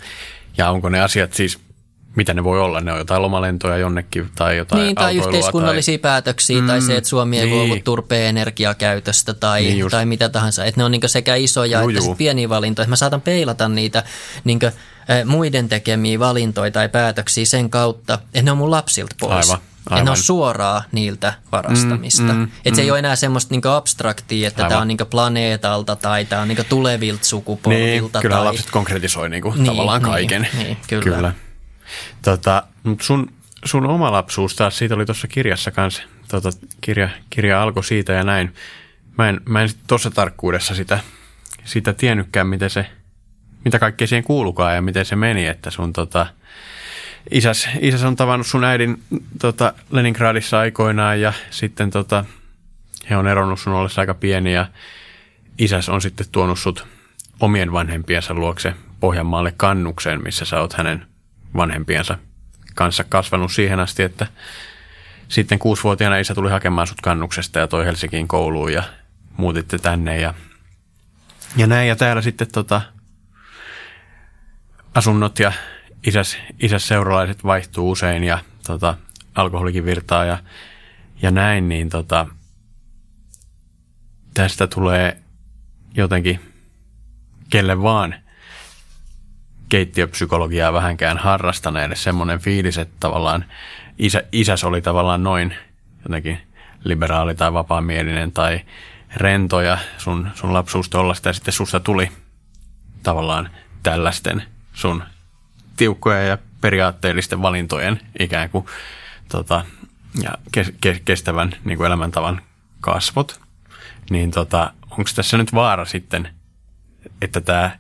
Ja onko ne asiat siis, mitä ne voi olla? Ne on jotain lomalentoja jonnekin tai jotain Niin, tai yhteiskunnallisia tai... päätöksiä mm, tai se, että Suomi ei niin. luovu turpeen energiakäytöstä tai, niin tai mitä tahansa. Että ne on niin sekä isoja juu, että juu. pieniä valintoja. Mä saatan peilata niitä niin muiden tekemiä valintoja tai päätöksiä sen kautta, että ne on mun lapsilta pois. Aivan. Aivan. ne on suoraa niiltä varastamista. Mm, mm, että se mm. ei ole enää semmoista niinku abstraktia, että tämä on niinku planeetalta tai tämä on niinku tulevilta sukupolvilta. Niin, kyllä tai... lapset konkretisoi niinku niin, tavallaan niin, kaiken. Niin, kyllä. kyllä. Tota, mutta sun, sun oma lapsuus taas, siitä oli tuossa kirjassa kanssa, tota, kirja, kirja alkoi siitä ja näin. Mä en, mä en tuossa tarkkuudessa sitä, sitä tiennytkään, miten se, mitä kaikkea siihen kuulukaan ja miten se meni, että sun tota, isäs, isäs on tavannut sun äidin tota, Leningradissa aikoinaan ja sitten tota, he on eronnut sun ollessa aika pieni ja isäs on sitten tuonut sut omien vanhempiensa luokse Pohjanmaalle kannukseen, missä sä oot hänen vanhempiensa kanssa kasvanut siihen asti, että sitten kuusivuotiaana isä tuli hakemaan sut kannuksesta ja toi Helsinkiin kouluun ja muutitte tänne ja, ja näin. Ja täällä sitten tota, asunnot ja isäs, isäs seuralaiset vaihtuu usein ja tota, alkoholikin virtaa ja, ja näin, niin tota, tästä tulee jotenkin kelle vaan keittiöpsykologiaa vähänkään harrastaneelle semmoinen fiilis, että tavallaan isä, isäs oli tavallaan noin jotenkin liberaali tai vapaamielinen tai rento ja sun, sun lapsuus tollasta ja sitten susta tuli tavallaan tällaisten sun tiukkoja ja periaatteellisten valintojen ikään kuin tota, ja ke, ke, kestävän niin kuin elämäntavan kasvot, niin tota, onko tässä nyt vaara sitten, että tämä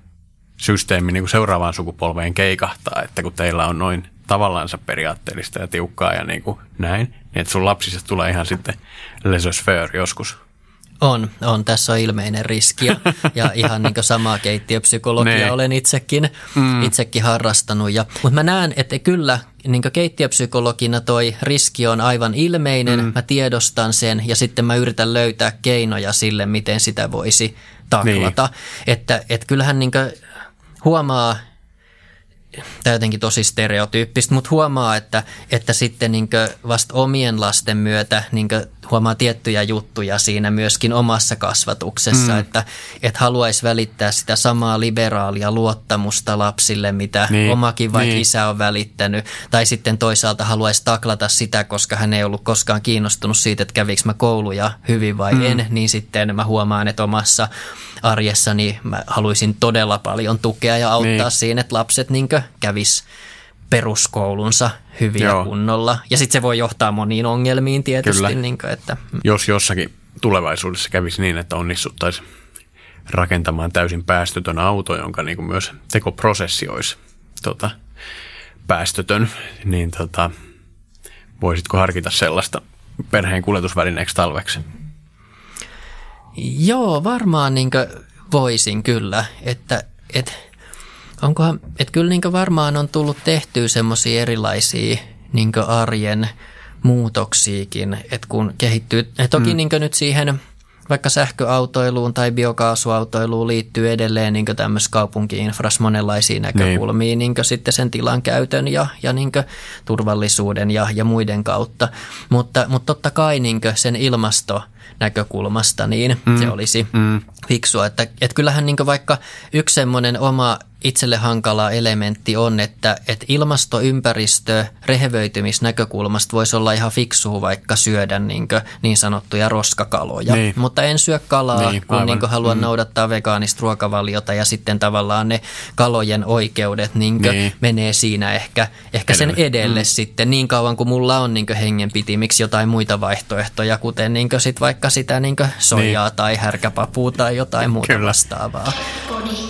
systeemi niin kuin seuraavaan sukupolveen keikahtaa, että kun teillä on noin tavallaansa periaatteellista ja tiukkaa ja niin kuin näin, niin että sun lapsista tulee ihan sitten laissez-faire joskus. On, on. Tässä on ilmeinen riski ja, ja ihan niin samaa keittiöpsykologia Ne. olen itsekin, mm. itsekin harrastanut. Ja, mutta mä näen, että kyllä niin keittiöpsykologina toi riski on aivan ilmeinen. Mm. Mä tiedostan sen ja sitten mä yritän löytää keinoja sille, miten sitä voisi taklata. Niin. Että, että kyllähän niin huomaa, tämä jotenkin tosi stereotyyppistä, mutta huomaa, että, että sitten niin vasta omien lasten myötä niin huomaa tiettyjä juttuja siinä myöskin omassa kasvatuksessa, mm. että, että haluaisi välittää sitä samaa liberaalia luottamusta lapsille, mitä Niin, omakin vaikka niin. isä on välittänyt. Tai sitten toisaalta haluaisi taklata sitä, koska hän ei ollut koskaan kiinnostunut siitä, että kävikö mä kouluja hyvin vai mm. en, niin sitten mä huomaan, että omassa arjessani mä haluaisin todella paljon tukea ja auttaa niin. siinä, että lapset niin kävis peruskoulunsa hyvin Joo. kunnolla. Ja sitten se voi johtaa moniin ongelmiin tietysti. Kyllä. Niin kuin, että, Jos jossakin tulevaisuudessa kävisi niin, että onnistuttaisiin rakentamaan täysin päästötön auto, jonka niin kuin myös tekoprosessi olisi tota, päästötön, niin tota, voisitko harkita sellaista perheen kuljetusvälineeksi talveksi? Joo, varmaan niin voisin kyllä, että et, onkohan, että kyllä niin varmaan on tullut tehtyä semmoisia erilaisia niin arjen muutoksiakin, että kun kehittyy, että toki mm. niin nyt siihen vaikka sähköautoiluun tai biokaasuautoiluun liittyy edelleen niin tämmöisiä kaupunkiinfras monenlaisia näkökulmia, niin. niin sitten sen tilan käytön ja, ja niin turvallisuuden ja, ja muiden kautta. Mutta, mutta totta kai niin sen ilmasto näkökulmasta, niin mm. se olisi mm. fiksua. Että, että kyllähän niin vaikka yksi semmoinen oma itselle hankala elementti on, että, että ilmasto, ympäristö, rehevöitymisnäkökulmasta voisi olla ihan fiksua vaikka syödä niin, niin sanottuja roskakaloja. Niin. Mutta en syö kalaa, Niin, kun aivan. niin haluan mm. noudattaa vegaanista ruokavaliota ja sitten tavallaan ne kalojen oikeudet niin Niin. menee siinä ehkä, ehkä sen Edelle. edelle mm. sitten niin kauan kuin mulla on niin hengenpitimiksi jotain muita vaihtoehtoja, kuten niin sit vaikka sitä niin soijaa niin. tai härkäpapua tai jotain muuta Kyllä. vastaavaa. Podi.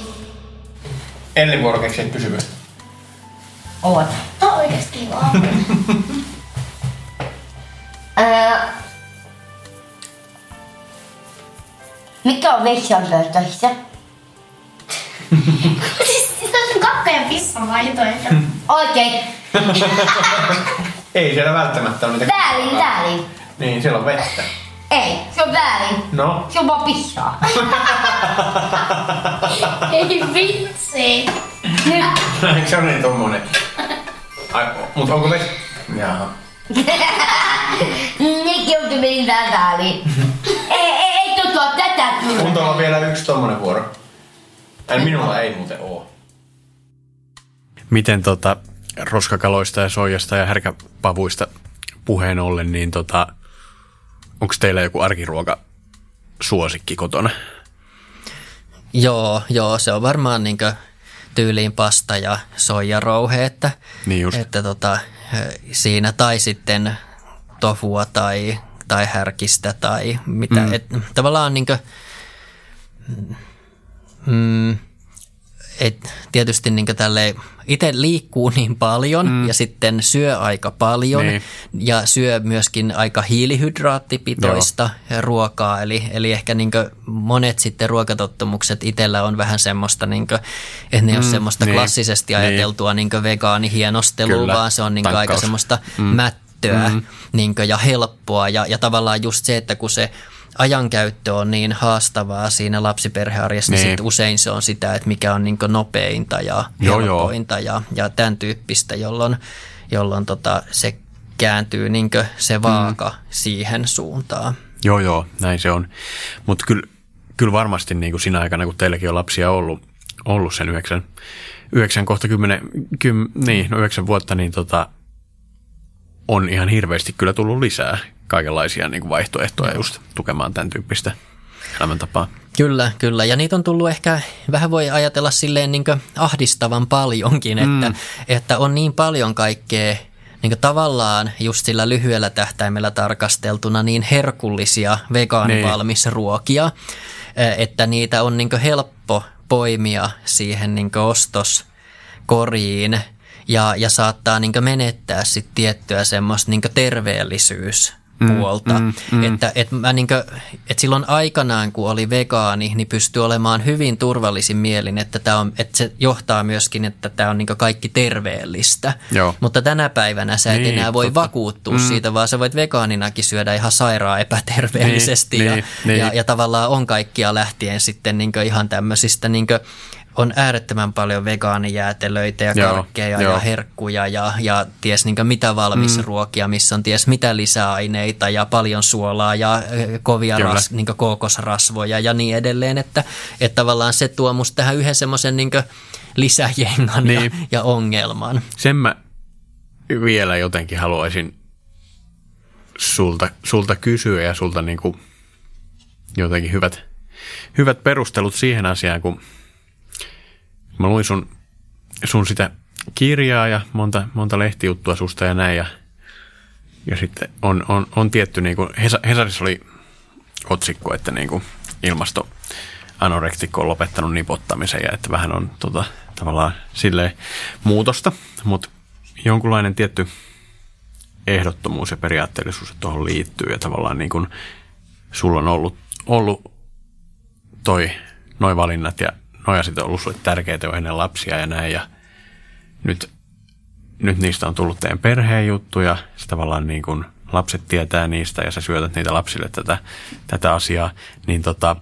Elli vuoro keksiä kysymys. Oot. No oikeesti vaan. Ää, mikä on vesiasioissa? siis se on kakka ja pissa vaihtoehto. Oikein. Ei siellä välttämättä ole niitä. Väärin, väärin. Niin, siellä on vettä. Ei, se on väärin. No. Se on vaan pissaa. Ei vitsi. se on niin tommonen. Ai, mutta onko vettä? Jaha. On meni väärin. ei, ei, ei tutua tätä kyllä. Mun tuolla on vielä yksi tommonen vuoro. Ei, minulla ei muuten oo. Miten tota, roskakaloista ja soijasta ja härkäpavuista puheen ollen, niin tota, onko teillä joku arkiruoka suosikki kotona? Joo, joo, se on varmaan niin tyyliin pasta ja soijarouhe, että, Niin just. että tota, siinä tai sitten tofua tai, tai härkistä tai mitä. Mm. Et, tavallaan niin kuin, mm, et tietysti niin tälle itse liikkuu niin paljon mm. ja sitten syö aika paljon Niin. ja syö myöskin aika hiilihydraattipitoista ruokaa. Eli, eli ehkä niin monet sitten ruokatottumukset itsellä on vähän semmoista, niin kuin, että ne ei ole semmoista niin, klassisesti niin. ajateltua niin vegaanihienostelua, Kyllä, vaan se on niin aika semmoista mm. mättöä mm. niin ja helppoa ja, ja tavallaan just se, että kun se ajankäyttö on niin haastavaa siinä lapsiperhearjessa, niin. Niin. niin sit usein se on sitä, että mikä on niin nopeinta ja Joo, joo. helpointa ja, ja tämän tyyppistä, jolloin, jolloin tota, se kääntyy niin se vaaka mm. siihen suuntaan. Joo, joo, näin se on. Mutta kyllä, kyllä varmasti niin kuin siinä aikana, kun teilläkin on lapsia ollut, ollut sen yhdeksän, yhdeksän kohta kymmenen, kym, niin, no yhdeksän vuotta, niin tota, on ihan hirveästi kyllä tullut lisää kaikenlaisia niin kuin vaihtoehtoja just tukemaan tämän tyyppistä elämäntapaa. Kyllä, kyllä. Ja niitä on tullut ehkä, vähän voi ajatella silleen niin ahdistavan paljonkin, että, että on niin paljon kaikkea niin tavallaan just sillä lyhyellä tähtäimellä tarkasteltuna niin herkullisia vegaanivalmisruokia, että niitä on niin helppo poimia siihen niin ostoskoriin ja, ja saattaa niin menettää sit tiettyä semmoista niin terveellisyys puolta. Mm, mm, mm. Että, että, mä niin kuin, että silloin aikanaan, kun oli vegaani, niin pystyi olemaan hyvin turvallisin mielin, että, tämä on, että se johtaa myöskin, että tämä on niin kaikki terveellistä. Joo. Mutta tänä päivänä sä et Niin, enää voi totta. vakuuttua mm. siitä, vaan sä voit vegaaninakin syödä ihan sairaan epäterveellisesti Niin, ja, niin, niin. Ja, ja tavallaan on kaikkia lähtien sitten niin ihan tämmöisistä niin on äärettömän paljon vegaanijäätelöitä ja Joo, karkkeja joo. ja herkkuja ja, ja ties niin mitä valmisruokia, missä on ties mitä lisäaineita ja paljon suolaa ja kovia Kyllä. ras, niin kookosrasvoja ja niin edelleen, että, että tavallaan se tuo musta tähän yhden semmoisen niin lisäjengan ja, Niin. ja ongelman. Sen mä vielä jotenkin haluaisin sulta, sulta kysyä ja sulta niin kuin jotenkin hyvät, hyvät perustelut siihen asiaan, kun mä luin sun, sun sitä kirjaa ja monta, monta lehtijuttua susta ja näin ja, ja sitten on, on, on tietty, niin kuin Hesa- Hesarissa oli otsikko, että niin kuin ilmasto anorektikko on lopettanut nipottamisen ja että vähän on tota, tavallaan silleen muutosta, mutta jonkunlainen tietty ehdottomuus ja periaatteellisuus tuohon liittyy ja tavallaan niin kuin sulla on ollut, ollut toi, noi valinnat ja asiat on ollut sulle tärkeitä jo ennen lapsia ja näin ja nyt, nyt niistä on tullut teidän perheen juttu ja se tavallaan niin kuin lapset tietää niistä ja sä syötät niitä lapsille tätä, tätä asiaa, niin tota,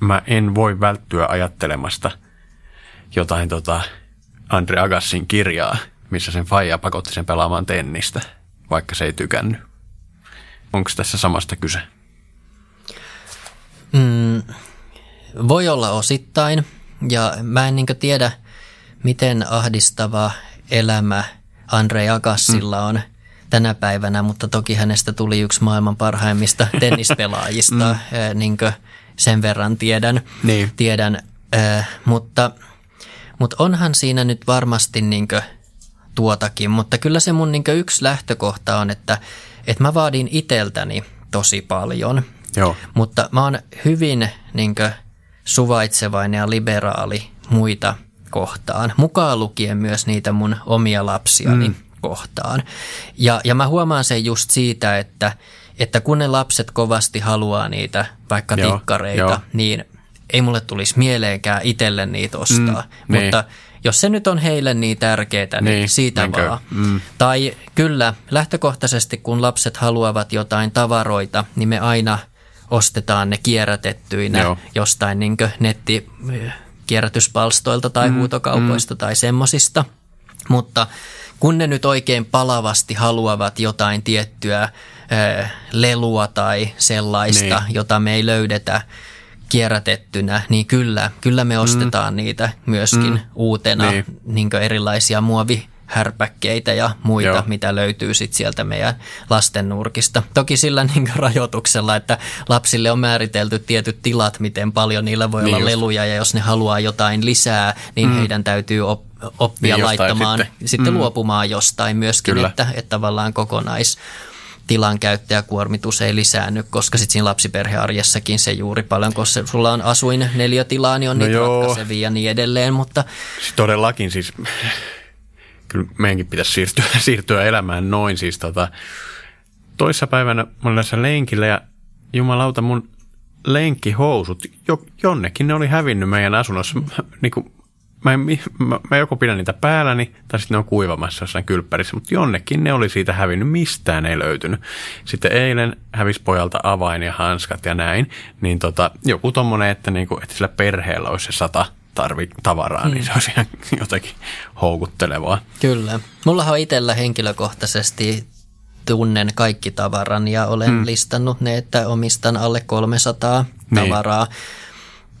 mä en voi välttyä ajattelemasta jotain tota Andre Agassin kirjaa, missä sen faija pakotti sen pelaamaan tennistä, vaikka se ei tykännyt. Onko tässä samasta kyse? Mm, voi olla osittain, ja mä en niin tiedä, miten ahdistava elämä Andrei Agassilla on tänä päivänä, mutta toki hänestä tuli yksi maailman parhaimmista tennispelaajista, mm. niin sen verran tiedän. Niin. tiedän äh, mutta, mutta onhan siinä nyt varmasti niin tuotakin, mutta kyllä se mun niin yksi lähtökohta on, että, että mä vaadin iteltäni tosi paljon – Joo. mutta mä oon hyvin niin suvaitsevainen ja liberaali muita kohtaan, mukaan lukien myös niitä mun omia lapsiani mm. kohtaan. Ja, ja mä huomaan sen just siitä, että, että kun ne lapset kovasti haluaa niitä vaikka Joo, tikkareita, joo. niin ei mulle tulisi mieleenkään itselle niitä ostaa. Mm, niin. mutta jos se nyt on heille niin tärkeää, niin, Niin, siitä niinkö? vaan. Mm. Tai kyllä, lähtökohtaisesti kun lapset haluavat jotain tavaroita, niin me aina ostetaan ne kierrätettyinä Joo. jostain niin netti kierrätyspalstoilta tai mm, huutokaupoista mm. tai semmosista. Mutta kun ne nyt oikein palavasti haluavat jotain tiettyä ö, lelua tai sellaista, Niin. jota me ei löydetä kierrätettynä, niin kyllä, kyllä me ostetaan mm. niitä myöskin mm. uutena Niin. niin. erilaisia muovihärpäkkeitä ja muita, Joo. Mitä löytyy sit sieltä meidän lasten nurkista. Toki sillä niin rajoituksella, että lapsille on määritelty tietyt tilat, miten paljon niillä voi Niin olla just. leluja ja jos ne haluaa jotain lisää, niin mm. heidän täytyy op- oppia Niin, laittamaan, sitten. sitten, Mm. luopumaan jostain myöskin, Kyllä. että, että tavallaan kokonais tilan käyttäjäkuormitus ei lisäänny, koska sitten siinä lapsiperhearjessakin se juuri paljon, koska sulla on asuin neljätilaa, niin on No niitä joo. ratkaisevia ja niin edelleen, mutta Siis todellakin siis, kyllä meidänkin pitäisi siirtyä, siirtyä elämään noin. Siis tota, toissapäivänä mä olin tässä lenkillä ja jumalauta mun lenkkihousut, jo, jonnekin ne oli hävinnyt meidän asunnossa. Mä, niin kuin, mä, en- mä, mä joko pidän niitä päälläni tai sitten ne on kuivamassa jossain kylppärissä, mutta jonnekin ne oli siitä hävinnyt, mistään ei löytynyt. Sitten eilen hävisi pojalta avain ja hanskat ja näin, niin tota, joku tommonen, että, niinku, että sillä perheellä olisi se sata tarvi tavaraa, niin se olisi ihan jotenkin houkuttelevaa. Kyllä. Mullahan on itsellä henkilökohtaisesti tunnen kaikki tavaran ja olen hmm. listannut ne, että omistan alle 300 Niin. tavaraa.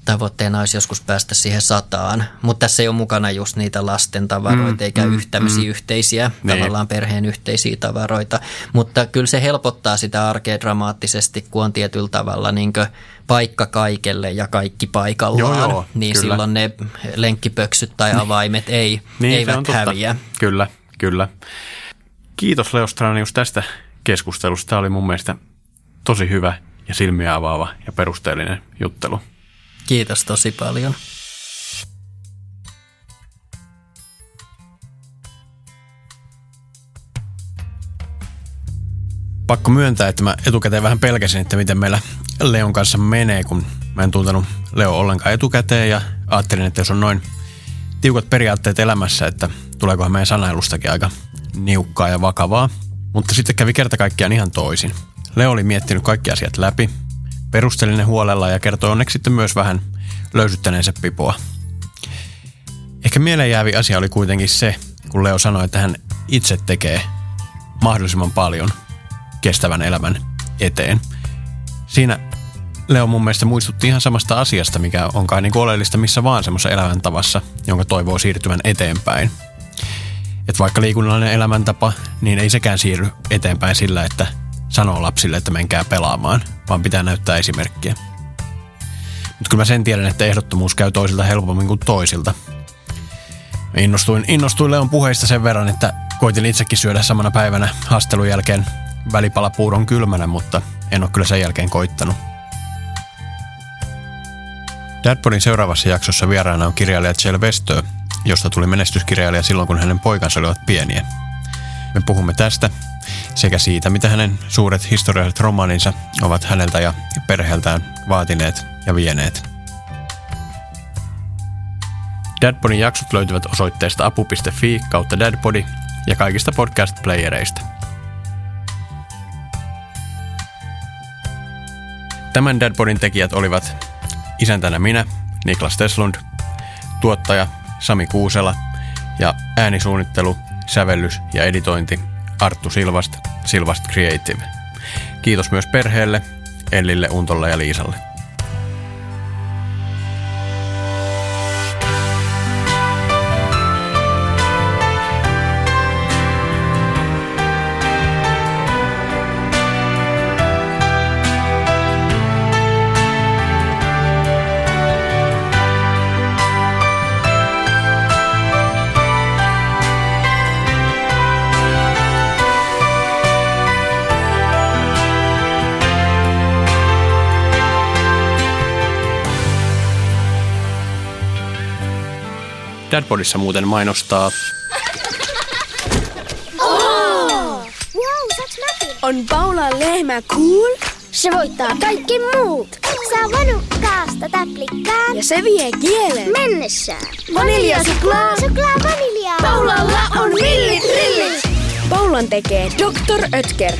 Tavoitteena olisi joskus päästä siihen sataan, mutta tässä ei ole mukana just niitä lasten tavaroita Mm, eikä mm, mm, tämmöisiä mm. yhteisiä, Niin. tavallaan perheen yhteisiä tavaroita. Mutta kyllä se helpottaa sitä arkea dramaattisesti, kun on tietyllä tavalla niin paikka kaikelle ja kaikki paikallaan, joo, joo, niin kyllä. silloin ne lenkkipöksyt tai niin. avaimet ei, niin, eivät häviä. Kyllä, kyllä. Kiitos Leo Stranius tästä keskustelusta. Tämä oli mun mielestä tosi hyvä ja silmiä avaava ja perusteellinen juttelu. Kiitos tosi paljon. pakko myöntää, että mä etukäteen vähän pelkäsin, että miten meillä Leon kanssa menee, kun mä en tuntenut Leo ollenkaan etukäteen ja ajattelin, että jos on noin tiukat periaatteet elämässä, että tuleekohan meidän sanailustakin aika niukkaa ja vakavaa. Mutta sitten kävi kerta kaikkiaan ihan toisin. Leo oli miettinyt kaikki asiat läpi, perusteli ne huolella ja kertoi onneksi sitten myös vähän löysyttäneensä pipoa. Ehkä mieleen jäävi asia oli kuitenkin se, kun Leo sanoi, että hän itse tekee mahdollisimman paljon kestävän elämän eteen. Siinä Leo mun mielestä muistutti ihan samasta asiasta, mikä on kai niin oleellista missä vaan semmoisessa elämäntavassa, jonka toivoo siirtyvän eteenpäin. Et vaikka liikunnallinen elämäntapa, niin ei sekään siirry eteenpäin sillä, että sanoo lapsille, että menkää pelaamaan, vaan pitää näyttää esimerkkiä. Mutta kyllä mä sen tiedän, että ehdottomuus käy toisilta helpommin kuin toisilta. Innostuin, innostuin Leon puheista sen verran, että koitin itsekin syödä samana päivänä haastelun jälkeen välipalapuuron kylmänä, mutta en ole kyllä sen jälkeen koittanut. Dadpodin seuraavassa jaksossa vieraana on kirjailija Jill Westö, josta tuli menestyskirjailija silloin, kun hänen poikansa olivat pieniä. Me puhumme tästä sekä siitä, mitä hänen suuret historialliset romaaninsa ovat häneltä ja perheeltään vaatineet ja vieneet. Dadpodin jaksot löytyvät osoitteesta apu.fi kautta dadpodi ja kaikista podcast-playereista. Tämän Dadpodin tekijät olivat isäntänä minä, Niklas Teslund, tuottaja Sami Kuusela ja äänisuunnittelu, sävellys ja editointi Arttu Silvast, Silvast Creative. Kiitos myös perheelle, Ellille, Untolle ja Liisalle. Dadpodissa muuten mainostaa Wow, saaks mäkin? On Paula lehmä cool Se voittaa kaikki muut. Saa vanukkaasta täplikkaan ja se vie kielen. mennessään. Vaniljasuklaa. Suklaa vaniljaa. Paulalla on villit rillit. Paulan tekee Dr. Ötker.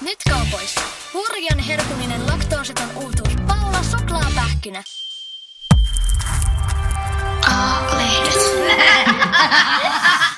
Nyt kaupoissa. Hurjan herkullinen laktoositon uutuus. Paula suklaapähkinä. chocolate.